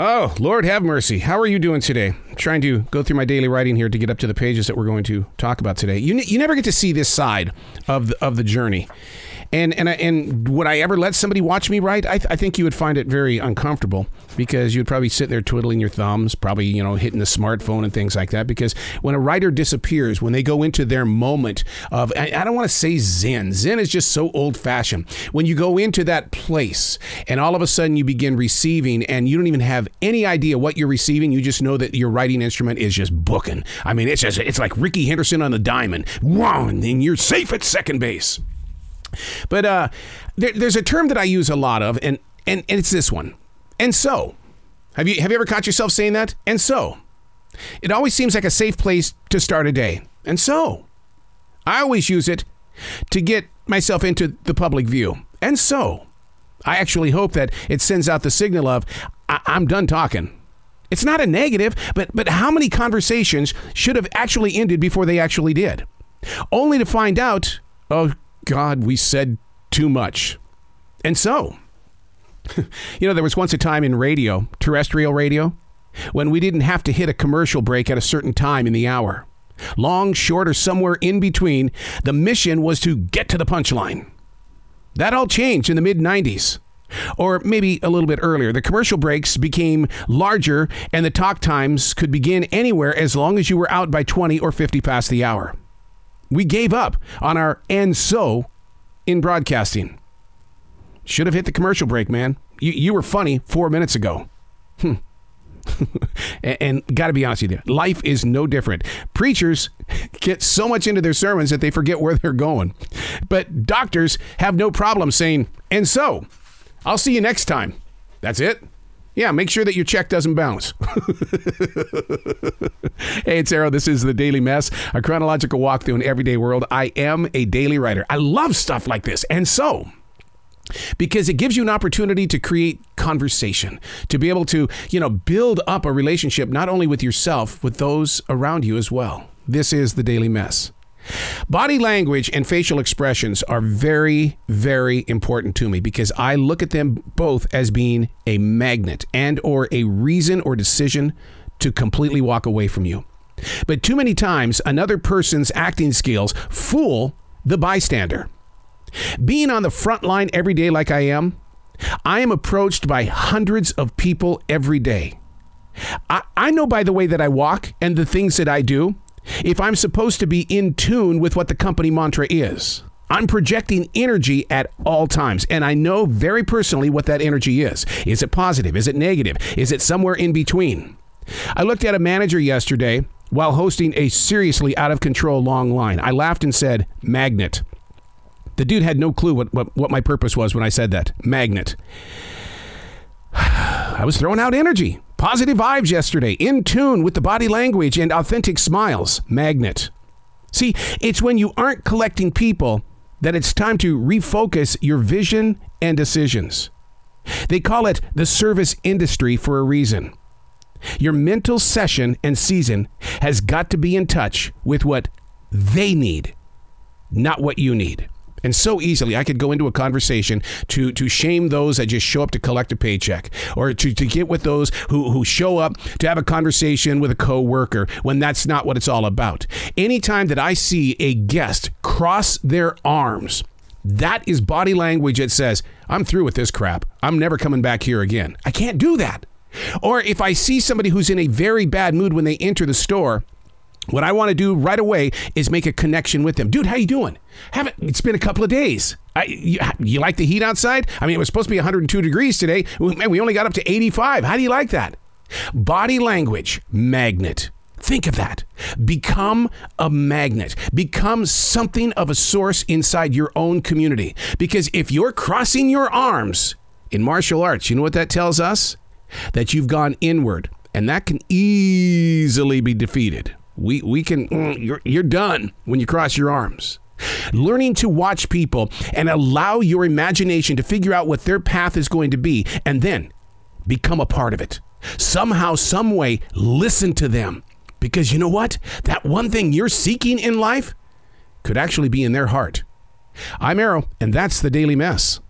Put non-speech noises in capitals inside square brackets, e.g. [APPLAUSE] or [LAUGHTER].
Oh, Lord have mercy. How are you doing today? I'm trying to go through my daily writing here to get up to the pages that we're going to talk about today. You, you never get to see this side of the, of the journey. And and and would I ever let somebody watch me write? I, th- I think you would find it very uncomfortable because you'd probably sit there twiddling your thumbs, probably you know hitting the smartphone and things like that. Because when a writer disappears, when they go into their moment of I, I don't want to say zen. Zen is just so old fashioned. When you go into that place and all of a sudden you begin receiving and you don't even have any idea what you're receiving, you just know that your writing instrument is just booking. I mean, it's just it's like Rickey Henderson on the diamond. Wow, and you're safe at second base. But uh, there, there's a term that I use a lot of, and, and, and it's this one. And so, have you have you ever caught yourself saying that? And so, it always seems like a safe place to start a day. And so, I always use it to get myself into the public view. And so, I actually hope that it sends out the signal of I- I'm done talking. It's not a negative, but but how many conversations should have actually ended before they actually did? Only to find out, oh God, we said too much. And so, [LAUGHS] you know, there was once a time in radio, terrestrial radio, when we didn't have to hit a commercial break at a certain time in the hour. Long, short, or somewhere in between, the mission was to get to the punchline. That all changed in the mid 90s. Or maybe a little bit earlier. The commercial breaks became larger and the talk times could begin anywhere as long as you were out by 20 or 50 past the hour. We gave up on our and so in broadcasting. Should have hit the commercial break, man. You, you were funny four minutes ago. Hmm. [LAUGHS] and, and got to be honest with you, life is no different. Preachers [LAUGHS] get so much into their sermons that they forget where they're going. But doctors have no problem saying, and so, I'll see you next time. That's it. Yeah, make sure that your check doesn't bounce. hey, it's Arroe. This is the Daily Mess, a chronological walkthrough in everyday world. I am a daily writer. I love stuff like this. And so, because it gives you an opportunity to create conversation, to be able to, you know, build up a relationship not only with yourself, with those around you as well. This is the Daily Mess. Body language and facial expressions are very, very important to me because I look at them both as being a magnet and or a reason or decision to completely walk away from you. But too many times another person's acting skills fool the bystander. Being on the front line every day like I am, I am approached by hundreds of people every day. I, I know by the way that I walk and the things that I do if I'm supposed to be in tune with what the company mantra is. I'm projecting energy at all times, and I know very personally what that energy is. Is it positive? Is it negative? Is it somewhere in between? I looked at a manager yesterday while hosting a seriously out of control long line. I laughed and said, Magnet. The dude had no clue what, what, what my purpose was when I said that. Magnet. [SIGHS] I was throwing out energy. Positive vibes yesterday, in tune with the body language and authentic smiles. Magnet. See, it's when you aren't collecting people that it's time to refocus your vision and decisions. They call it the service industry for a reason. Your mental session and season has got to be in touch with what they need, not what you need. And so easily, I could go into a conversation to to shame those that just show up to collect a paycheck, or to, to get with those who, who show up to have a conversation with a coworker when that's not what it's all about. Anytime that I see a guest cross their arms, that is body language that says, I'm through with this crap. I'm never coming back here again. I can't do that. Or if I see somebody who's in a very bad mood when they enter the store, what I want to do right away is make a connection with them. Dude, how you doing? Haven't it's been a couple of days. I, you, you, like the heat outside? I mean, it was supposed to be 102 degrees today. Man, we only got up to 85. How do you like that? Body language magnet. Think of that. Become a magnet. Become something of a source inside your own community. Because if you're crossing your arms in martial arts, you know what that tells us? That you've gone inward, and that can easily be defeated. We, we can, mm, you're, you're done when you cross your arms. Learning to watch people and allow your imagination to figure out what their path is going to be and then become a part of it. Somehow, some way, listen to them. Because you know what? That one thing you're seeking in life could actually be in their heart. I'm Arroe, and that's the Daily Mess.